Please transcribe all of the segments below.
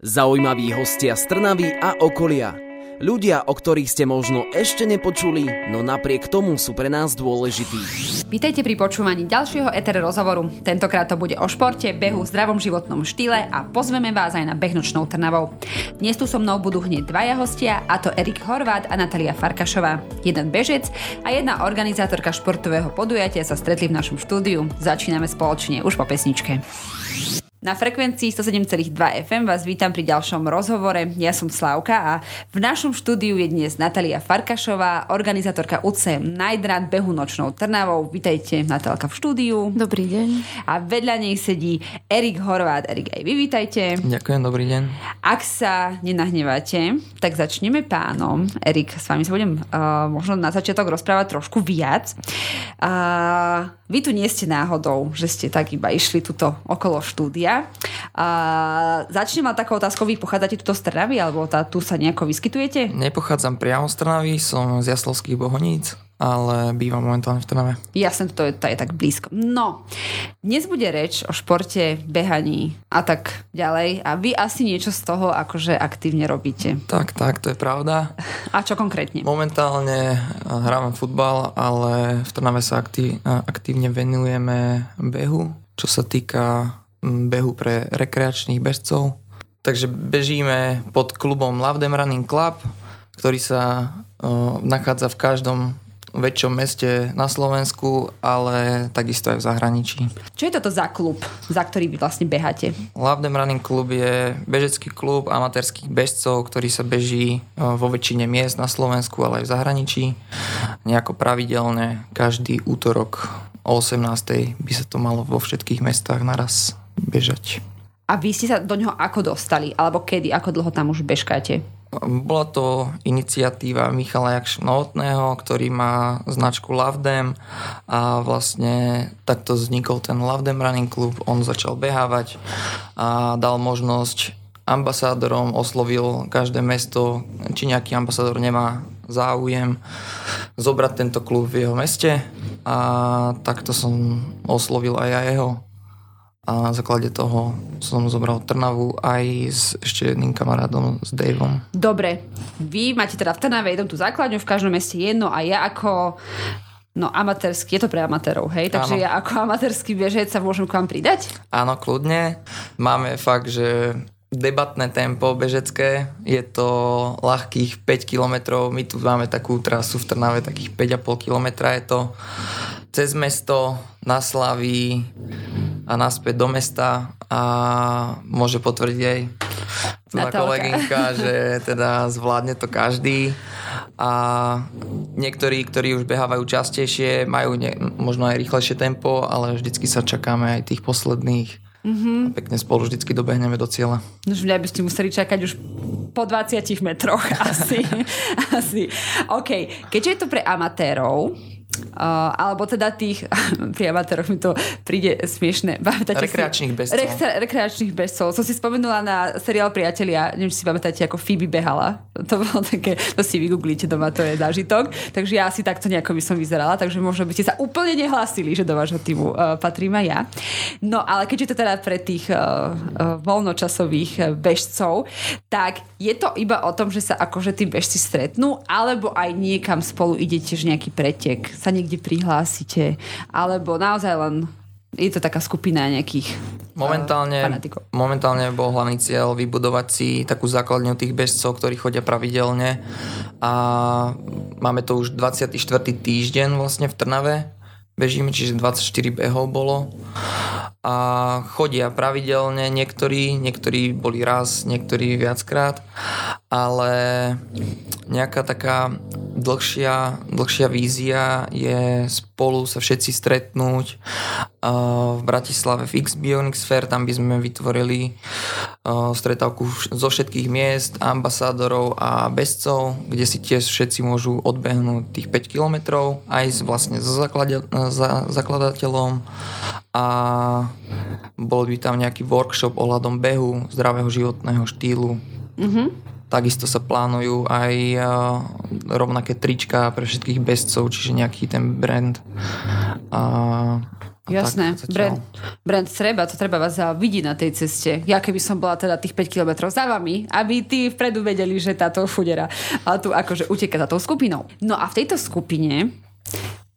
Zaujímaví hostia z Trnavy a okolia. Ľudia, o ktorých ste možno ešte nepočuli, no napriek tomu sú pre nás dôležití. Vítajte pri počúvaní ďalšieho ETR rozhovoru. Tentokrát to bude o športe, behu, zdravom životnom štýle a pozveme vás aj na behnočnou Trnavou. Dnes tu so mnou budú hneď dvaja hostia, a to Erik Horvát a Natalia Farkašová. Jeden bežec a jedna organizátorka športového podujatia sa stretli v našom štúdiu. Začíname spoločne už po pesničke. Na frekvencii 107,2 FM vás vítam pri ďalšom rozhovore. Ja som Slavka a v našom štúdiu je dnes Natalia Farkašová, organizátorka UCM Night Behu nočnou Trnavou. Vítajte, Natálka v štúdiu. Dobrý deň. A vedľa nej sedí Erik Horvát. Erik, aj vy vítajte. Ďakujem, dobrý deň. Ak sa nenahneváte, tak začneme pánom. Erik, s vami sa budem uh, možno na začiatok rozprávať trošku viac. Uh, vy tu nie ste náhodou, že ste tak iba išli tuto okolo štúdia ľudia. A začnem mal takou otázkou, vy pochádzate tuto z Trnavy, alebo tá, tu sa nejako vyskytujete? Nepochádzam priamo z Trnavy, som z Jaslovských Bohoníc ale bývam momentálne v Trnave. Jasne, to je, to je tak blízko. No, dnes bude reč o športe, behaní a tak ďalej a vy asi niečo z toho akože aktívne robíte. Tak, tak, to je pravda. A čo konkrétne? Momentálne hrávam futbal, ale v Trnave sa aktív, aktívne venujeme behu, čo sa týka behu pre rekreačných bežcov. Takže bežíme pod klubom Lavdem Running Club, ktorý sa uh, nachádza v každom väčšom meste na Slovensku, ale takisto aj v zahraničí. Čo je toto za klub, za ktorý vy vlastne beháte? Lavdem Running Club je bežecký klub amatérských bežcov, ktorý sa beží vo väčšine miest na Slovensku, ale aj v zahraničí. Nejako pravidelne každý útorok o 18. by sa to malo vo všetkých mestách naraz bežať. A vy ste sa do neho ako dostali? Alebo kedy? Ako dlho tam už bežkáte? Bola to iniciatíva Michala Jakš Novotného, ktorý má značku Lavdem a vlastne takto vznikol ten Lavdem Running Club. On začal behávať a dal možnosť ambasádorom, oslovil každé mesto, či nejaký ambasádor nemá záujem zobrať tento klub v jeho meste a takto som oslovil aj ja jeho a na základe toho som zobral Trnavu aj s ešte jedným kamarádom, s Daveom. Dobre, vy máte teda v Trnave jednu tú základňu, v každom meste jedno a ja ako No amatérsky, je to pre amatérov, hej? Takže Áno. ja ako amatérsky bežec sa môžem k vám pridať? Áno, kľudne. Máme fakt, že debatné tempo bežecké, je to ľahkých 5 km, my tu máme takú trasu v Trnave, takých 5,5 km je to cez mesto, na Slaví, a naspäť do mesta a môže potvrdiť aj tá kolegynka, že teda zvládne to každý a niektorí, ktorí už behávajú častejšie, majú ne, možno aj rýchlejšie tempo, ale vždycky sa čakáme aj tých posledných mm-hmm. a pekne spolu vždycky dobehneme do cieľa. No už by ste museli čakať už po 20 metroch asi. asi. OK, keďže je to pre amatérov, Uh, alebo teda tých, pri amatéroch mi to príde smiešne. rekreačných bezcov. Re, rekreačných bezcov. Som si spomenula na seriál Priatelia, neviem, či si pamätáte, ako Phoebe behala. To bolo také, to si vygooglíte doma, to je zážitok. Takže ja asi takto nejako by som vyzerala, takže možno by ste sa úplne nehlásili, že do vášho týmu uh, patrím aj ja. No ale keďže to teda pre tých uh, uh, voľnočasových bežcov, tak je to iba o tom, že sa akože tí bežci stretnú, alebo aj niekam spolu idete, že nejaký pretek sa niekde prihlásite, alebo naozaj len je to taká skupina nejakých momentálne, uh, momentálne bol hlavný cieľ vybudovať si takú základňu tých bežcov, ktorí chodia pravidelne. A máme to už 24. týždeň vlastne v Trnave. Bežíme, čiže 24 behov bolo. A chodia pravidelne. Niektorí, niektorí boli raz, niektorí viackrát, ale nejaká taká dlhšia, dlhšia vízia je spolu sa všetci stretnúť v Bratislave v X Bionics Fair, tam by sme vytvorili stretávku zo všetkých miest, ambasádorov a bezcov, kde si tiež všetci môžu odbehnúť tých 5 kilometrov aj vlastne so zakladateľom a bol by tam nejaký workshop ohľadom behu, zdravého životného štýlu. Mm-hmm. Takisto sa plánujú aj uh, rovnaké trička pre všetkých bezcov, čiže nejaký ten brand. Uh, Jasné, brand, brand treba, to treba vás vidieť na tej ceste. Ja keby som bola teda tých 5 km za vami, aby tí vpredu vedeli, že táto fudera a tu akože uteka za tou skupinou. No a v tejto skupine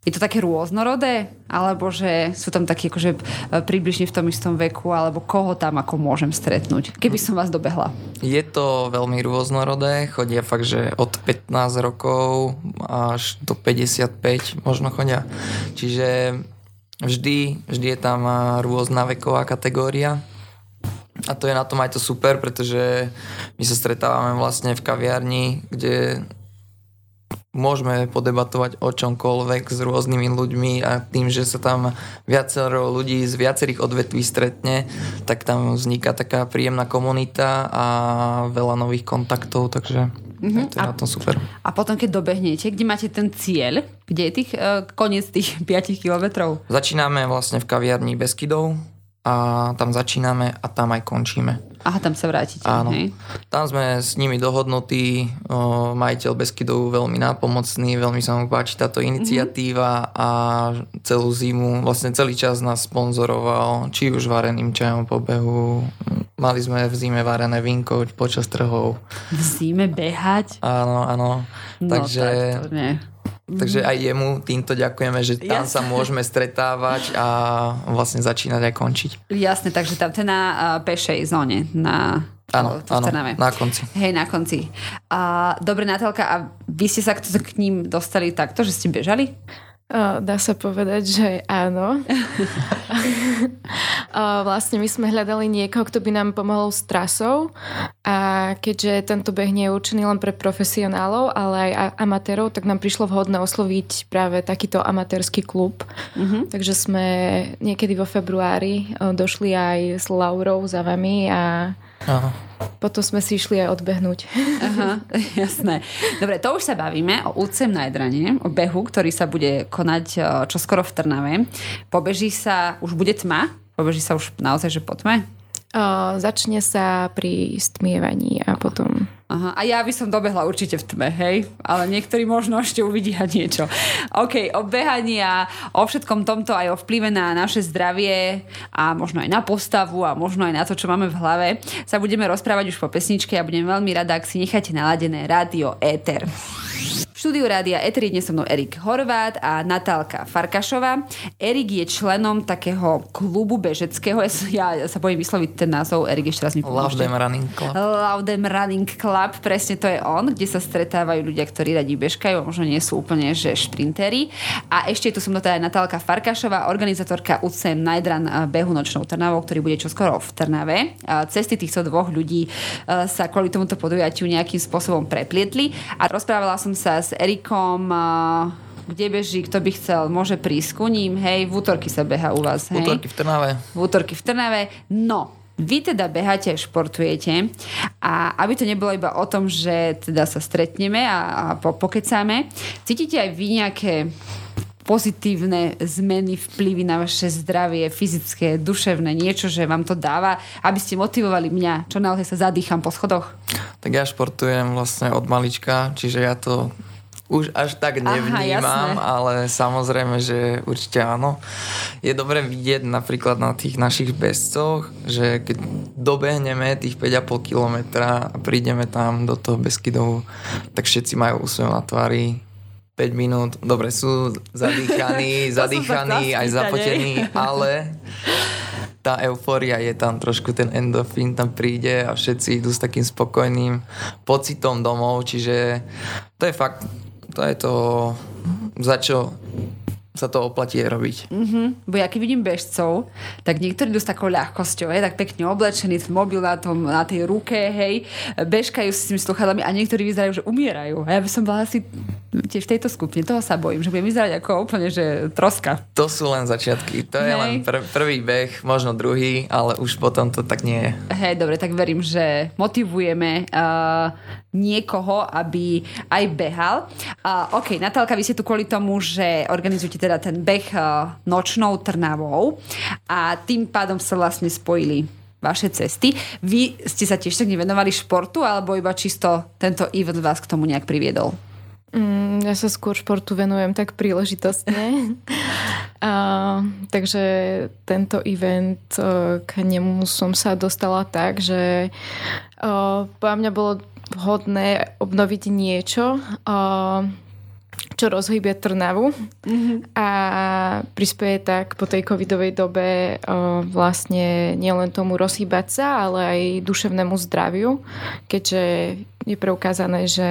je to také rôznorodé? Alebo že sú tam takí akože e, približne v tom istom veku? Alebo koho tam ako môžem stretnúť? Keby som vás dobehla. Je to veľmi rôznorodé. Chodia fakt, že od 15 rokov až do 55 možno chodia. Čiže vždy, vždy je tam e, rôzna veková kategória. A to je na tom aj to super, pretože my sa stretávame vlastne v kaviarni, kde môžeme podebatovať o čomkoľvek s rôznymi ľuďmi a tým, že sa tam viacero ľudí z viacerých odvetví stretne, tak tam vzniká taká príjemná komunita a veľa nových kontaktov, takže mm-hmm. to je a, na tom super. A potom, keď dobehnete, kde máte ten cieľ? Kde je tých, uh, koniec tých 5 kilometrov? Začíname vlastne v kaviarni Beskydov a tam začíname a tam aj končíme. Aha, tam sa vrátite. Áno. Hej. Tam sme s nimi dohodnutí, o, majiteľ Beskydov veľmi nápomocný, veľmi sa mu páči táto iniciatíva mm-hmm. a celú zimu, vlastne celý čas nás sponzoroval, či už vareným čajom po behu, mali sme v zime varené vinko počas trhov. V zime behať? Áno, áno. No, Takže... Tak to nie. Takže aj jemu týmto ďakujeme, že tam Jasne. sa môžeme stretávať a vlastne začínať aj končiť. Jasne, takže tam to na uh, pešej zóne, na Áno, áno, na konci. Hej, na konci. A, dobre, Natálka, a vy ste sa k, k ním dostali takto, že ste bežali? Dá sa povedať, že áno. vlastne my sme hľadali niekoho, kto by nám pomohol s trasou a keďže tento beh nie je určený len pre profesionálov, ale aj amatérov, tak nám prišlo vhodné osloviť práve takýto amatérsky klub. Uh-huh. Takže sme niekedy vo februári došli aj s Laurou za vami a Aha. Potom sme si išli aj odbehnúť. Aha, jasné. Dobre, to už sa bavíme o úcem na o behu, ktorý sa bude konať čoskoro v Trnave. Pobeží sa, už bude tma? Pobeží sa už naozaj, že po tme? Uh, začne sa pri stmievaní a potom... Aha, a ja by som dobehla určite v tme, hej? Ale niektorí možno ešte uvidia niečo. OK, o behaní a o všetkom tomto aj o vplyve na naše zdravie a možno aj na postavu a možno aj na to, čo máme v hlave, sa budeme rozprávať už po pesničke a budem veľmi rada, ak si necháte naladené rádio Éter štúdiu rádia Eteri dnes so mnou Erik Horvát a Natálka Farkašová. Erik je členom takého klubu bežeckého, ja, ja sa bojím vysloviť ten názov, Erik ešte raz mi pomôžte. Loudem Running Club. Loudem Running Club, presne to je on, kde sa stretávajú ľudia, ktorí radi bežkajú, možno nie sú úplne že šprintery. A ešte tu som teda Natálka Farkašová, organizátorka UCM Najdran behu nočnou Trnavou, ktorý bude čoskoro v Trnave. Cesty týchto dvoch ľudí e, sa kvôli tomuto podujatiu nejakým spôsobom preplietli a rozprávala som sa s Erikom kde beží, kto by chcel, môže prísť ku ním, hej, v útorky sa beha u vás, hej? V útorky v Trnave. V útorky v Trnave, no, vy teda beháte a športujete a aby to nebolo iba o tom, že teda sa stretneme a, a po, pokecáme, cítite aj vy nejaké pozitívne zmeny, vplyvy na vaše zdravie, fyzické, duševné, niečo, že vám to dáva, aby ste motivovali mňa, čo naozaj sa zadýcham po schodoch? Tak ja športujem vlastne od malička, čiže ja to už až tak nevnímam, Aha, ale samozrejme, že určite áno. Je dobre vidieť napríklad na tých našich bezcoch, že keď dobehneme tých 5,5 kilometra a prídeme tam do toho Beskydovu, tak všetci majú úsmev na tvári, 5 minút, dobre, sú zadýchaní, zadýchaní, aj zapotení, ale tá eufória je tam, trošku ten endorfín tam príde a všetci idú s takým spokojným pocitom domov, čiže to je fakt to je to, za čo sa to oplatí robiť. Mm-hmm. Bo ja keď vidím bežcov, tak niektorí idú s takou ľahkosťou, hej, tak pekne oblečený, mobil na, tom, na tej ruke, hej, bežkajú s tými sluchadlami a niektorí vyzerajú, že umierajú. A ja by som bola asi tiež v tejto skupine, toho sa bojím, že budem vyzerať ako úplne, že troska. To sú len začiatky, to hej. je len pr- prvý beh, možno druhý, ale už potom to tak nie je. Hej, dobre, tak verím, že motivujeme uh, niekoho, aby aj behal. Uh, OK, Natálka, vy ste tu kvôli tomu, že organizujete teda ten beh uh, nočnou Trnavou a tým pádom sa vlastne spojili vaše cesty. Vy ste sa tiež tak nevenovali športu, alebo iba čisto tento event vás k tomu nejak priviedol? Mm, ja sa skôr športu venujem tak príležitostne. A, takže tento event, k nemu som sa dostala tak, že podľa mňa bolo vhodné obnoviť niečo, čo rozhýbe Trnavu mm-hmm. a prispieje tak po tej covidovej dobe vlastne nielen tomu rozhýbať sa, ale aj duševnému zdraviu, keďže je preukázané, že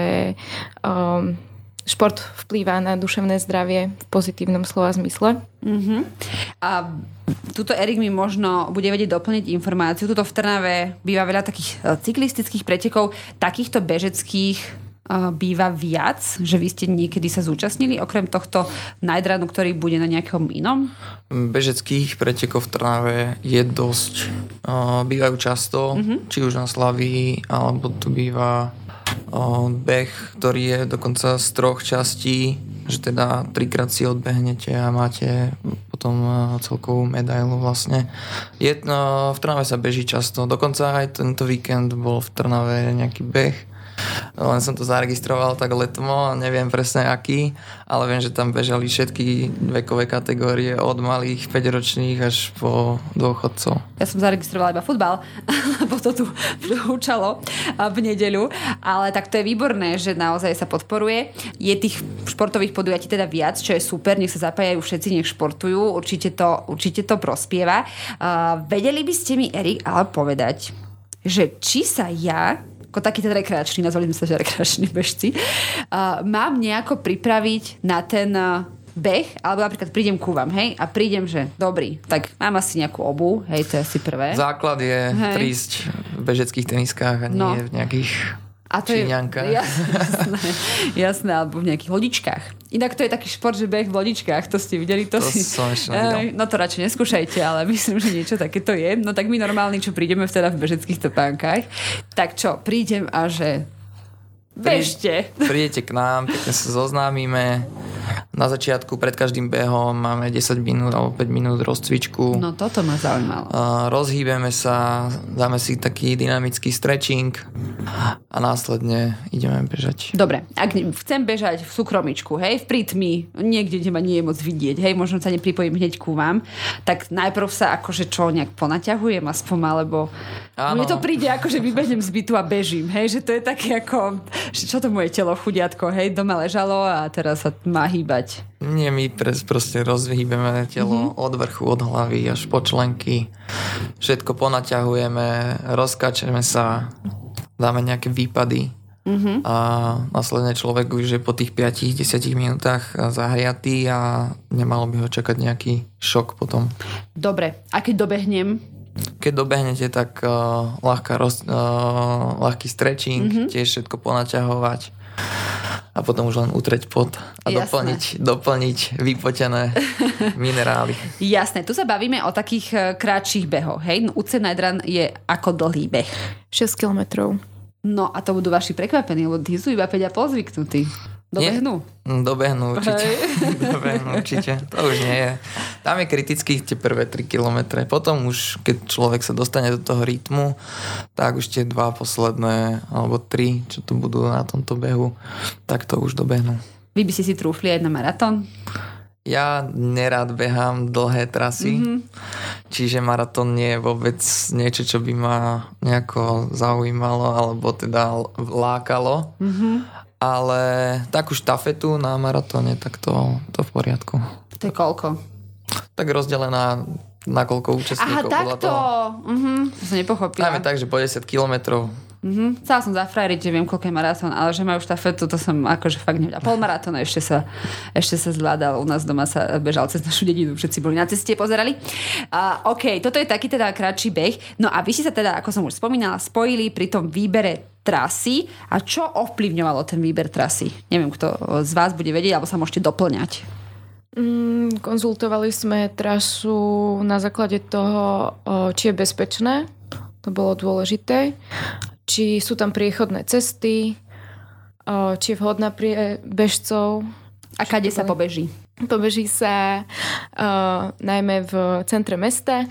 šport vplýva na duševné zdravie v pozitívnom slova zmysle. Uh-huh. A tuto Erik mi možno bude vedieť doplniť informáciu. Tuto v Trnave býva veľa takých e, cyklistických pretekov, takýchto bežeckých býva viac, že vy ste niekedy sa zúčastnili, okrem tohto najdranu, ktorý bude na nejakom inom? Bežeckých pretekov v Trnave je dosť. Bývajú často, uh-huh. či už na Slavii, alebo tu býva beh, ktorý je dokonca z troch častí, že teda trikrát si odbehnete a máte potom celkovú medailu vlastne. Je, no, v Trnave sa beží často, dokonca aj tento víkend bol v Trnave nejaký beh, len som to zaregistroval tak letmo, neviem presne aký, ale viem, že tam bežali všetky vekové kategórie od malých 5-ročných až po dôchodcov. Ja som zaregistrovala iba futbal, lebo to tu učalo v nedeľu, ale tak to je výborné, že naozaj sa podporuje. Je tých športových podujatí teda viac, čo je super, nech sa zapájajú všetci, nech športujú, určite to, určite to prospieva. Uh, vedeli by ste mi, Erik, ale povedať, že či sa ja ako taký ten rekreačný, nazvali sme sa, že rekreační bežci, uh, mám nejako pripraviť na ten uh, beh, alebo napríklad prídem ku vám, hej, a prídem, že dobrý, tak mám asi nejakú obu, hej, to je asi prvé. Základ je hej. prísť v bežeckých teniskách a nie no. v nejakých a to Číňanka. je jasné, jasné, alebo v nejakých lodičkách. Inak to je taký šport, že beh v lodičkách, to ste videli? To, to si... som ešte No to radšej neskúšajte, ale myslím, že niečo takéto je. No tak my normálni, čo prídeme teda v bežeckých topánkach, tak čo, prídem a že Bežte. Prídete k nám, pekne sa zoznámime. Na začiatku pred každým behom máme 10 minút alebo 5 minút rozcvičku. No toto ma zaujímalo. rozhýbeme sa, dáme si taký dynamický stretching a následne ideme bežať. Dobre, ak chcem bežať v súkromičku, hej, v prítmi, niekde, kde ma nie je moc vidieť, hej, možno sa nepripojím hneď ku vám, tak najprv sa akože čo, nejak ponaťahujem aspoň, alebo Áno. mne to príde ako, že vybehnem z bytu a bežím, hej, že to je také ako čo to moje telo chudiatko, hej, doma ležalo a teraz sa má hýbať. Nie, my pres, proste rozhýbeme telo mm-hmm. od vrchu, od hlavy až po členky. Všetko ponaťahujeme, rozkačeme sa, dáme nejaké výpady. Mm-hmm. A následne človek už je po tých 5-10 minútach zahriatý a nemalo by ho čakať nejaký šok potom. Dobre, a keď dobehnem, keď dobehnete, tak uh, ľahká roz, uh, ľahký stretching, mm-hmm. tiež všetko ponaťahovať a potom už len utreť pot a doplniť, doplniť vypotené minerály. Jasné, tu sa bavíme o takých uh, krátších behoch, hej? No, UC Night je ako dlhý beh? 6 kilometrov. No a to budú vaši prekvapení, lebo tí sú iba 5,5 zvyknutí. Dobehnú? Nie, mm, dobehnú určite. dobehnú určite. To už nie je. Tam je kritických tie prvé 3 kilometre. Potom už, keď človek sa dostane do toho rytmu, tak už tie dva posledné, alebo tri, čo tu budú na tomto behu, tak to už dobehnú. Vy by ste si trúfli aj na maratón? Ja nerad behám dlhé trasy, mm-hmm. čiže maratón nie je vôbec niečo, čo by ma nejako zaujímalo alebo teda lákalo. Mm-hmm ale takú štafetu na maratóne, tak to, to v poriadku. To je koľko? Tak rozdelená na koľko účastníkov. Aha, takto. To som nepochopila. Dáme tak, že po 10 kilometrov. Uh-huh. Chcela som zafrajriť, že viem, koľko je maratón, ale že majú štafetu, to som akože fakt nevedela. Pol maratóna ešte sa, ešte sa zvládal. U nás doma sa bežal cez našu dedinu, všetci boli na ceste, pozerali. Uh, OK, toto je taký teda kratší beh. No a vy ste sa teda, ako som už spomínala, spojili pri tom výbere trasy a čo ovplyvňovalo ten výber trasy? Neviem, kto z vás bude vedieť, alebo sa môžete doplňať. Mm, konzultovali sme trasu na základe toho, či je bezpečné, to bolo dôležité, či sú tam priechodné cesty, či je vhodná pre bežcov. A kade sa pobeží? Pobeží sa uh, najmä v centre mesta.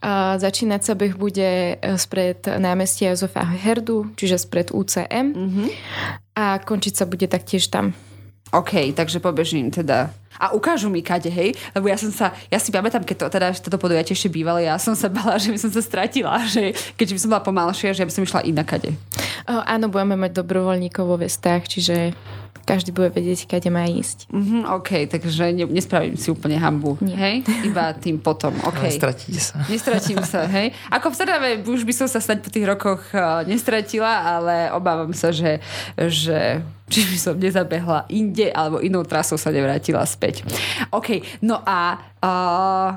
Uh, začínať sa beh bude spred námestia Jozefa Herdu, čiže spred UCM. Mm-hmm. A končiť sa bude taktiež tam. OK, takže pobežím teda. A ukážu mi kade, hej? Lebo ja som sa, ja si pamätám, keď to, teda toto podujatie ešte bývalo, ja som sa bala, že by som sa stratila, že keďže by som bola pomalšia, že by som išla inakade. Uh, áno, budeme mať dobrovoľníkov vo vestách, čiže každý bude vedieť, kade má ísť. Mm-hmm, OK, takže ne, nespravím si úplne hambu, Nie. hej? Iba tým potom, OK. Nestratíte sa. Nestratím sa, hej? Ako v Trnave už by som sa snáď po tých rokoch uh, nestratila, ale obávam sa, že, že či by som nezabehla inde alebo inou trasou sa nevrátila späť. OK, no a uh,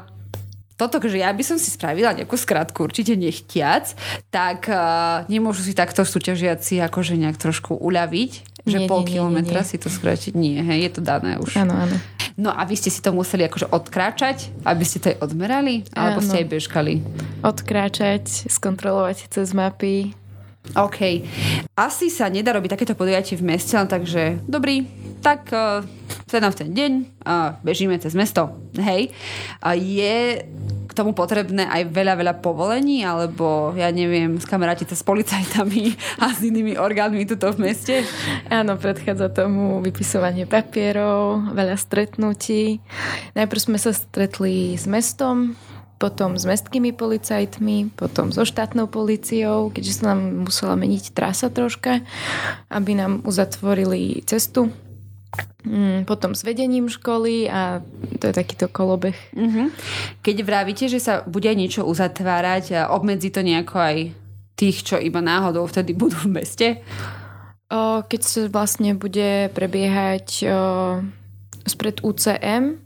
toto, že ja by som si spravila nejakú skratku, určite nechtiac, tak uh, nemôžu si takto súťažiaci akože nejak trošku uľaviť že nie, pol nie, kilometra nie, nie. si to skrátiť? Nie, hej, je to dané už. Áno, áno. No a vy ste si to museli akože odkráčať, aby ste to aj odmerali? Alebo áno. ste aj bežkali? Odkráčať, skontrolovať cez mapy. OK. Asi sa nedá robiť takéto podujatie v meste, len takže dobrý, tak uh, ten v ten deň uh, bežíme cez mesto. Hej. A je k tomu potrebné aj veľa, veľa povolení, alebo ja neviem, skamarátiť sa s policajtami a s inými orgánmi tuto v meste? Áno, predchádza tomu vypisovanie papierov, veľa stretnutí. Najprv sme sa stretli s mestom, potom s mestskými policajtmi, potom so štátnou policiou, keďže sa nám musela meniť trasa troška, aby nám uzatvorili cestu Mm, potom s vedením školy a to je takýto kolobeh. Mm-hmm. Keď vravíte, že sa bude niečo uzatvárať, a obmedzi to nejako aj tých, čo iba náhodou vtedy budú v meste? Keď sa vlastne bude prebiehať spred UCM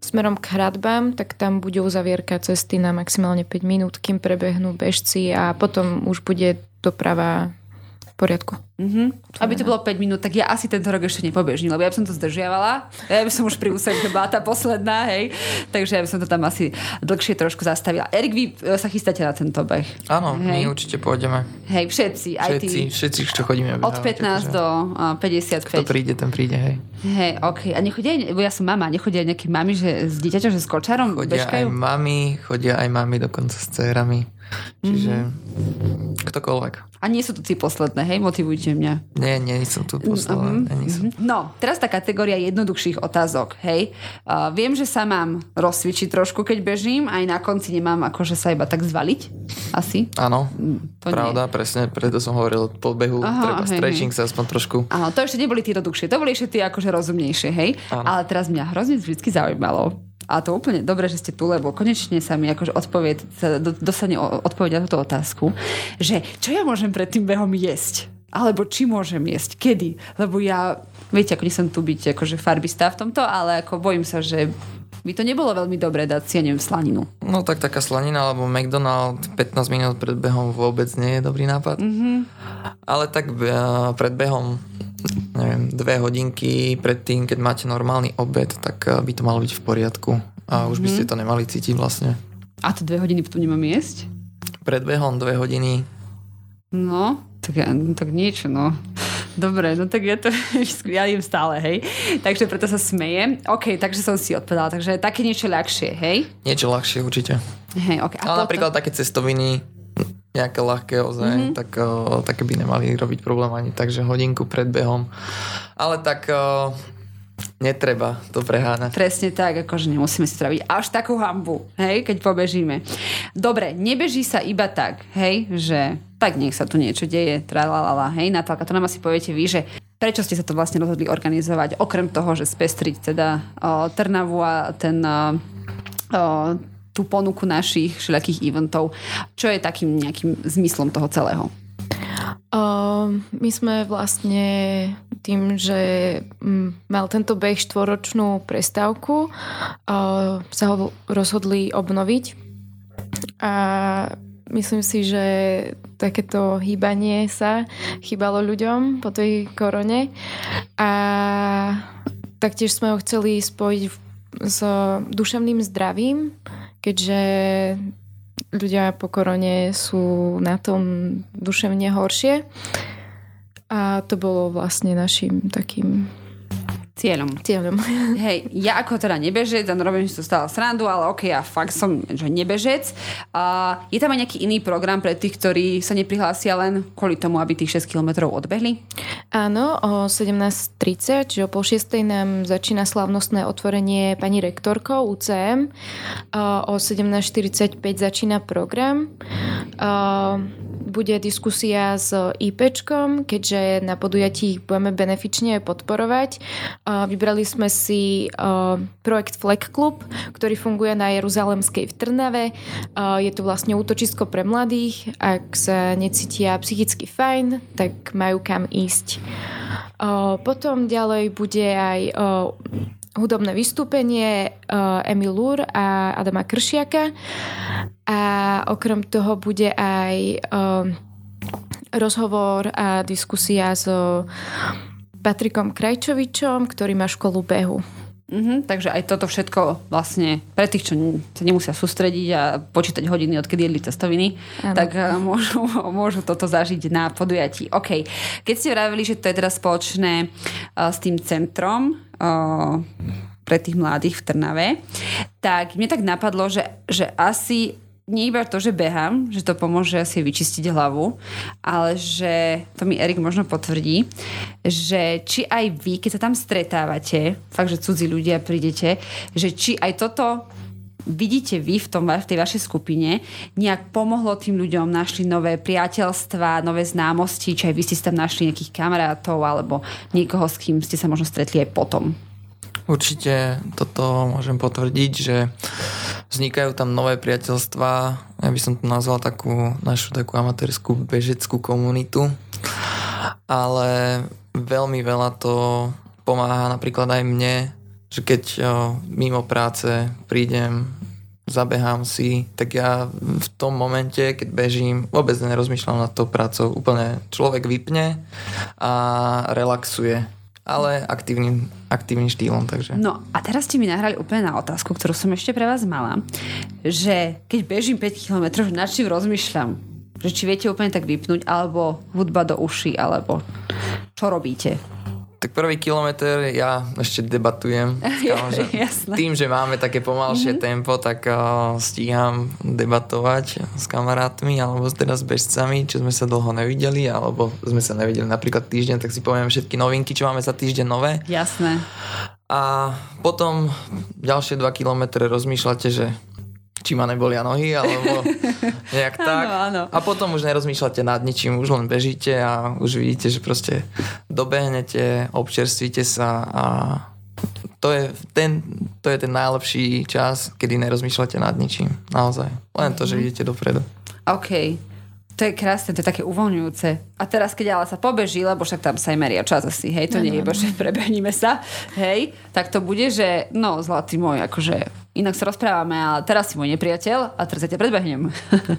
smerom k hradbám, tak tam bude uzavierka cesty na maximálne 5 minút, kým prebehnú bežci a potom už bude doprava poriadku. Mm-hmm. Aby to bolo 5 minút, tak ja asi tento rok ešte nepobežím, lebo ja by som to zdržiavala. Ja by som už pri úsek bola tá posledná, hej. Takže ja by som to tam asi dlhšie trošku zastavila. Erik, vy e, sa chystáte na tento beh? Áno, hej. my určite pôjdeme. Hej, všetci. Aj všetci, ty. všetci, čo chodíme. Od 15 do uh, 55. Kto príde, ten príde, hej. Hej, OK. A nechodia, bo ja som mama, nechodia nejaké mami, že s dieťaťom, že s kočarom chodia bežkajú? aj mami, chodia aj mami dokonca s cérami. Čiže mm-hmm. ktokoľvek. A nie sú to tie posledné, hej? Motivujte mňa. Nie, nie sú tu posledné. Mm-hmm. som. No, teraz tá kategória jednoduchších otázok, hej? Uh, viem, že sa mám rozcvičiť trošku, keď bežím, aj na konci nemám akože sa iba tak zvaliť. Asi? Áno, mm, to pravda, nie. presne, preto som hovoril po behu, Aha, treba hej, stretching hej. sa aspoň trošku. Áno, to ešte neboli tie jednoduchšie, to boli ešte tie akože rozumnejšie, hej? Áno. Ale teraz mňa hrozne vždy zaujímalo, a to úplne dobre, že ste tu, lebo konečne sa mi akože odpoveď, sa dostane odpoveď na túto otázku, že čo ja môžem pred tým behom jesť? Alebo či môžem jesť? Kedy? Lebo ja, viete, ako som tu byť akože farbista v tomto, ale ako bojím sa, že by to nebolo veľmi dobré dať si, ja neviem, slaninu. No tak taká slanina alebo McDonald 15 minút pred behom vôbec nie je dobrý nápad. Mm-hmm. Ale tak pred behom neviem, dve hodinky pred tým, keď máte normálny obed, tak eh, by to malo byť v poriadku. A už by ste mhm. to nemali cítiť vlastne. A to dve hodiny potom nemám jesť? Pred behom dve hodiny. No, tak, tak niečo, no. Dobre, no tak ja to ja jem stále, hej. Takže preto sa smejem. OK, takže som si odpovedala. Takže také niečo ľahšie, hej? Niečo ľahšie určite. Hej, okay. Ale potom... napríklad také cestoviny, nejaké ľahké ozaj, mm-hmm. tak o, také by nemali robiť problém ani takže hodinku pred behom. Ale tak o, netreba to preháňať. Presne tak, akože nemusíme si spraviť až takú hambu, hej, keď pobežíme. Dobre, nebeží sa iba tak, hej, že tak nech sa tu niečo deje, tralalala, hej, Natálka, to nám asi poviete vy, že prečo ste sa to vlastne rozhodli organizovať, okrem toho, že spestriť teda o, Trnavu a ten o, o, tú ponuku našich všelijakých eventov. Čo je takým nejakým zmyslom toho celého? Uh, my sme vlastne tým, že um, mal tento beh štvoročnú prestávku, uh, sa ho rozhodli obnoviť. A myslím si, že takéto hýbanie sa chýbalo ľuďom po tej korone. A taktiež sme ho chceli spojiť s duševným zdravím, keďže ľudia po korone sú na tom duševne horšie. A to bolo vlastne našim takým Cieľom. Cieľom. Hej, ja ako teda nebežec, a robím si to stále srandu, ale ok, ja fakt som že nebežec. A je tam aj nejaký iný program pre tých, ktorí sa neprihlásia len kvôli tomu, aby tých 6 km odbehli? Áno, o 17.30, čiže o pol šiestej nám začína slavnostné otvorenie pani rektorkou UCM. O 17.45 začína program. Bude diskusia s IPčkom, keďže na podujatí ich budeme benefične podporovať. Vybrali sme si projekt Flag Club, ktorý funguje na Jeruzalemskej v Trnave. Je to vlastne útočisko pre mladých. Ak sa necítia psychicky fajn, tak majú kam ísť. Potom ďalej bude aj hudobné vystúpenie Emil Lur a Adama Kršiaka a okrem toho bude aj rozhovor a diskusia so Patrikom Krajčovičom, ktorý má školu behu. Mm-hmm, takže aj toto všetko vlastne pre tých, čo sa nemusia sústrediť a počítať hodiny, odkedy jedli cestoviny, ano. tak uh, môžu, môžu toto zažiť na podujatí. OK. Keď ste vravili, že to je teraz spoločné uh, s tým centrom uh, pre tých mladých v Trnave, tak mne tak napadlo, že, že asi nie iba to, že behám, že to pomôže asi vyčistiť hlavu, ale že, to mi Erik možno potvrdí, že či aj vy, keď sa tam stretávate, fakt, že cudzí ľudia prídete, že či aj toto vidíte vy v, tom, v tej vašej skupine, nejak pomohlo tým ľuďom, našli nové priateľstva, nové známosti, či aj vy ste tam našli nejakých kamarátov alebo niekoho, s kým ste sa možno stretli aj potom. Určite toto môžem potvrdiť, že vznikajú tam nové priateľstvá, ja by som to nazval takú našu takú amatérskú bežeckú komunitu, ale veľmi veľa to pomáha napríklad aj mne, že keď o, mimo práce prídem, zabehám si, tak ja v tom momente, keď bežím, vôbec nerozmýšľam nad tou prácou. Úplne človek vypne a relaxuje ale aktívnym, aktívnym štýlom. Takže. No a teraz ste mi nahrali úplne na otázku, ktorú som ešte pre vás mala, že keď bežím 5 km, nad čím rozmýšľam? Že či viete úplne tak vypnúť, alebo hudba do uší, alebo čo robíte? Tak prvý kilometr ja ešte debatujem. že tým, že máme také pomalšie mm-hmm. tempo, tak uh, stíham debatovať s kamarátmi alebo teda s bežcami, čo sme sa dlho nevideli, alebo sme sa nevideli napríklad týždeň, tak si poviem všetky novinky, čo máme za týždeň nové. Jasné. A potom ďalšie 2 kilometre rozmýšľate, že či ma nebolia nohy, alebo nejak tak. Áno, áno. A potom už nerozmýšľate nad ničím, už len bežíte a už vidíte, že proste dobehnete, občerstvíte sa a to je, ten, to je ten najlepší čas, kedy nerozmýšľate nad ničím. Naozaj. Len to, že mhm. idete dopredu. OK. To je krásne, to je také uvoľňujúce. A teraz, keď ale sa pobeží, lebo však tam sa aj meria čas asi, hej, to no, nie je iba, že prebehníme sa, hej, tak to bude, že no, zlatý môj, akože inak sa rozprávame, ale teraz si môj nepriateľ a teraz ja ťa predbehnem.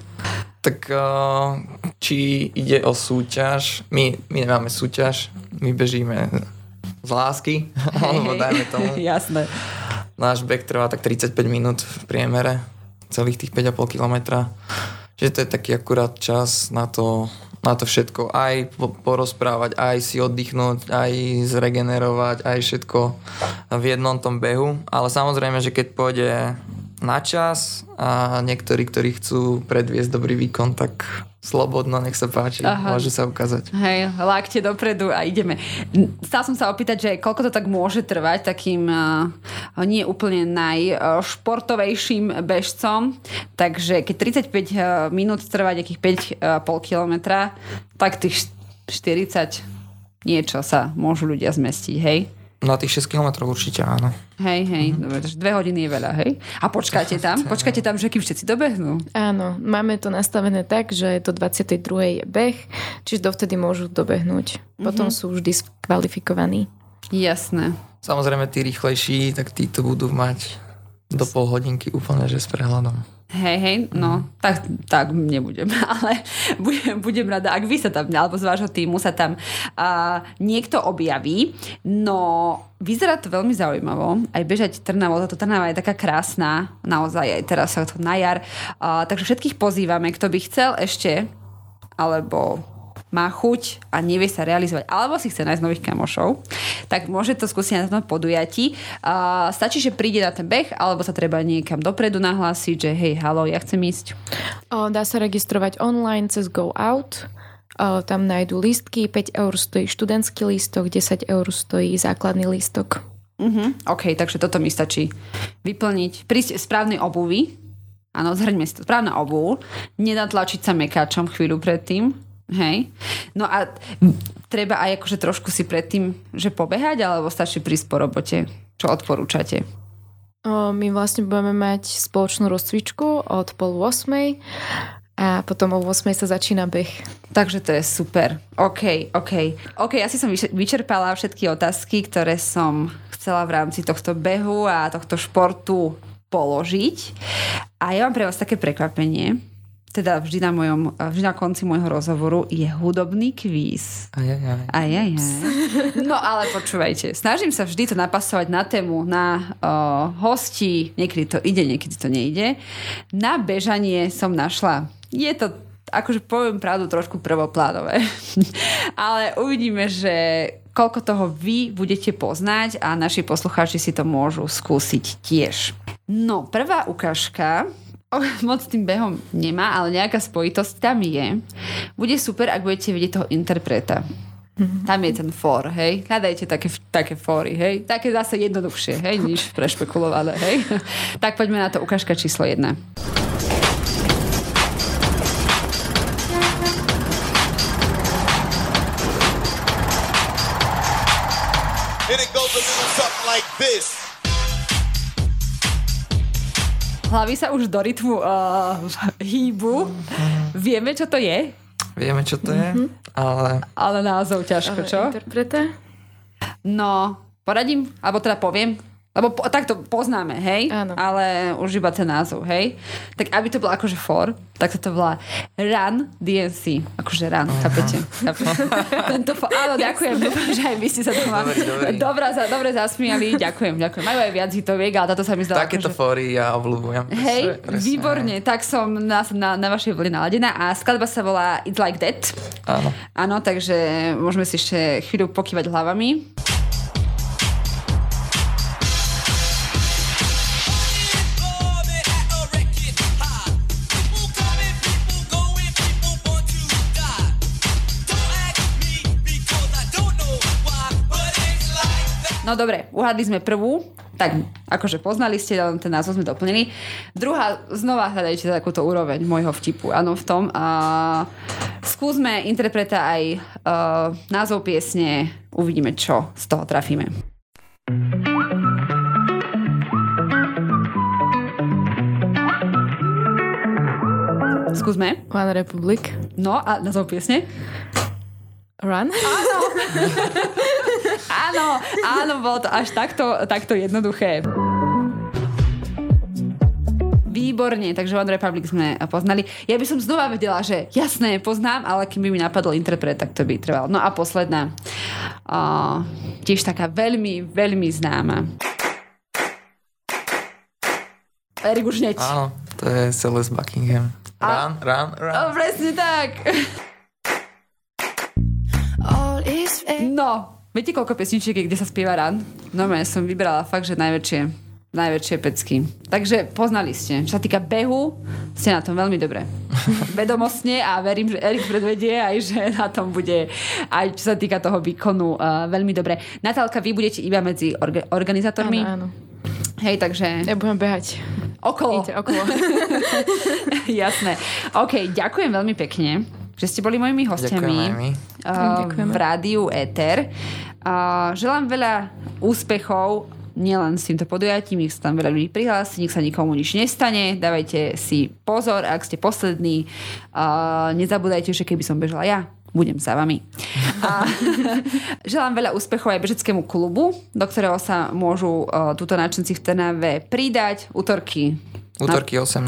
tak uh, či ide o súťaž, my, my nemáme súťaž, my bežíme z lásky, hey, alebo dajme tomu. Jasné. Náš beh trvá tak 35 minút v priemere, celých tých 5,5 kilometra že to je taký akurát čas na to, na to všetko. Aj porozprávať, aj si oddychnúť, aj zregenerovať, aj všetko v jednom tom behu. Ale samozrejme, že keď pôjde na čas a niektorí, ktorí chcú predviesť dobrý výkon, tak slobodno, nech sa páči, Aha. môže sa ukázať. Hej, lákte dopredu a ideme. Stal som sa opýtať, že koľko to tak môže trvať takým uh, nie úplne najšportovejším bežcom, takže keď 35 uh, minút trvá nejakých 5,5 uh, kilometra, tak tých 40 niečo sa môžu ľudia zmestiť, hej? Na tých 6 km určite áno. Hej, hej, mm-hmm. dobre, takže dve hodiny je veľa, hej? A počkáte tam? Počkáte tam, že kým všetci dobehnú? Áno, máme to nastavené tak, že do 22. je beh, čiže dovtedy môžu dobehnúť. Potom mm-hmm. sú už diskvalifikovaní. Jasné. Samozrejme, tí rýchlejší, tak tí to budú mať do pol hodinky úplne, že s prehľadom. Hej, hej, no, mm. tak, tak nebudem, ale budem, budem rada, ak vy sa tam, alebo z vášho týmu sa tam uh, niekto objaví. No, vyzerá to veľmi zaujímavo. Aj bežať Trnavo, táto Trnava je taká krásna, naozaj aj teraz sa to na jar. Uh, takže všetkých pozývame, kto by chcel ešte, alebo má chuť a nevie sa realizovať, alebo si chce nájsť nových kamošov, tak môže to skúsiť na tom podujatí. Uh, stačí, že príde na ten beh, alebo sa treba niekam dopredu nahlásiť, že hej, halo, ja chcem ísť. O, dá sa registrovať online cez Go Out. O, tam nájdu lístky, 5 eur stojí študentský lístok, 10 eur stojí základný lístok. Uh-huh. OK, takže toto mi stačí vyplniť. Prísť správnej obuvi. Áno, zhrňme si to. Správna obuv. Nenatlačiť sa mekáčom chvíľu predtým. Hej. No a treba aj akože trošku si predtým, že pobehať, alebo stačí prísť po robote? Čo odporúčate? My vlastne budeme mať spoločnú rozcvičku od pol 8 a potom o 8 sa začína beh. Takže to je super. OK, OK. OK, asi som vyčerpala všetky otázky, ktoré som chcela v rámci tohto behu a tohto športu položiť. A ja mám pre vás také prekvapenie teda vždy na, mojom, vždy na konci môjho rozhovoru je hudobný kvíz. Ajajaj. Ajajaj. No ale počúvajte, snažím sa vždy to napasovať na tému, na uh, hosti, niekedy to ide, niekedy to nejde. Na bežanie som našla, je to akože poviem pravdu, trošku prvoplánové. ale uvidíme, že koľko toho vy budete poznať a naši poslucháči si to môžu skúsiť tiež. No, prvá ukážka moc tým behom nemá, ale nejaká spojitosť tam je. Bude super, ak budete vidieť toho interpreta. Tam je ten for, hej. Hľadajte také, také fory, hej. Také zase jednoduchšie, hej, niž prešpekulované, hej. tak poďme na to ukážka číslo jedna. And it goes a little something like this. Hlavy sa už do rytmu uh, hýbu. Vieme, čo to je? Vieme, čo to je, mm-hmm. ale... Ale názov ťažko, čo? Interpreta? No, poradím, alebo teda poviem. Lebo po, takto poznáme, hej? Áno. Ale už iba ten názov, hej? Tak aby to bolo akože for, tak sa to volá Run DNC. Akože run, uh-huh. chápete? Tento for, áno, ďakujem. Dúfam, že aj vy ste sa to ma dobre, dobre zasmiali. Ďakujem, ďakujem. Majú aj viac hitoviek, ale táto sa mi zdala. Takéto akože... fóry ja obľúbujem. Hej, presne, výborne. Tak som na, na, na vašej vlne naladená a skladba sa volá It's Like That. Áno. Áno, takže môžeme si ešte chvíľu pokývať hlavami. No dobre, uhádli sme prvú, tak akože poznali ste, len ten názov sme doplnili. Druhá, znova hľadajte takúto úroveň môjho vtipu, áno, v tom. A skúsme interpreta aj uh, názov piesne, uvidíme, čo z toho trafíme. Skúsme. One Republic. No a názov piesne? Run? Áno. áno, áno, bolo to až takto, takto jednoduché. Výborne, takže One Republic sme poznali. Ja by som znova vedela, že jasné, poznám, ale kým by mi napadol interpret, tak to by trvalo. No a posledná. Uh, tiež taká veľmi, veľmi známa. Erik už neď. Áno, to je Celeste Buckingham. Run, run, run. Oh, presne tak. No, Viete, koľko pesničiek je, kde sa spieva ran? No, ja som vybrala fakt, že najväčšie, najväčšie pecky. Takže poznali ste. Čo sa týka behu, ste na tom veľmi dobre. Vedomostne a verím, že Erik predvedie aj, že na tom bude aj čo sa týka toho výkonu uh, veľmi dobre. Natálka, vy budete iba medzi orga- organizátormi? Áno, áno. Hej, takže... Ja budem behať. Okolo. Idete okolo. Jasné. OK, ďakujem veľmi pekne že ste boli mojimi hostiami uh, v rádiu Ether. Želám veľa úspechov nielen s týmto podujatím, nech sa tam veľa ľudí prihlási, nech sa nikomu nič nestane, dávajte si pozor, ak ste poslední, uh, nezabúdajte, že keby som bežala ja, budem za vami. A želám veľa úspechov aj bežeckému klubu, do ktorého sa môžu uh, túto náčenci v Trnave pridať. Útorky Útorky 18.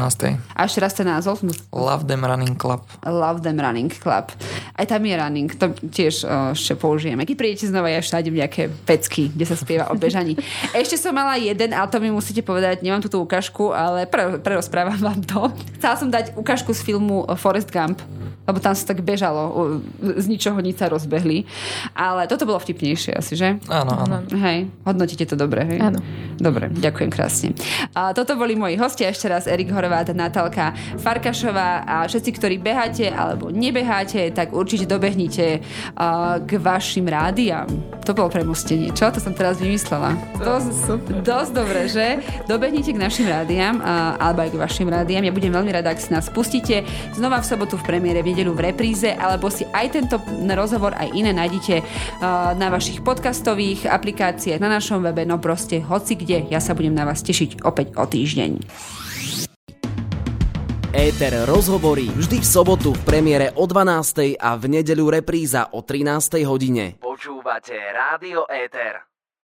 A ešte raz ten názov? Love Them Running Club. Love Them Running Club. Aj tam je running, to tiež uh, ešte použijeme. Keď prídete znova, ja ešte nájdem nejaké pecky, kde sa spieva o bežaní. ešte som mala jeden, ale to mi musíte povedať, nemám túto ukážku, ale pre, prerozprávam vám to. Chcela som dať ukážku z filmu Forest Gump, lebo tam sa tak bežalo, z ničoho nič sa rozbehli. Ale toto bolo vtipnejšie asi, že? Áno, áno. Hej, hodnotíte to dobre, hej? Áno. Dobre, ďakujem krásne. A toto boli moji hostia, ešte raz Erik Horvát, Natálka Farkašová a všetci, ktorí beháte alebo nebeháte, tak určite dobehnite uh, k vašim rádiám. To bolo premostenie, čo? To som teraz vymyslela. Dosť, dosť dobre, že? Dobehnite k našim rádiám uh, alebo aj k vašim rádiám. Ja budem veľmi rada, ak si nás pustíte znova v sobotu v premiére, v nedelu v repríze, alebo si aj tento rozhovor, aj iné nájdete uh, na vašich podcastových aplikáciách, na našom webe, no proste hoci kde. Ja sa budem na vás tešiť opäť o týždeň. Éter rozhovorí vždy v sobotu v premiére o 12. a v nedeľu repríza o 13. hodine. Počúvate Rádio Éter.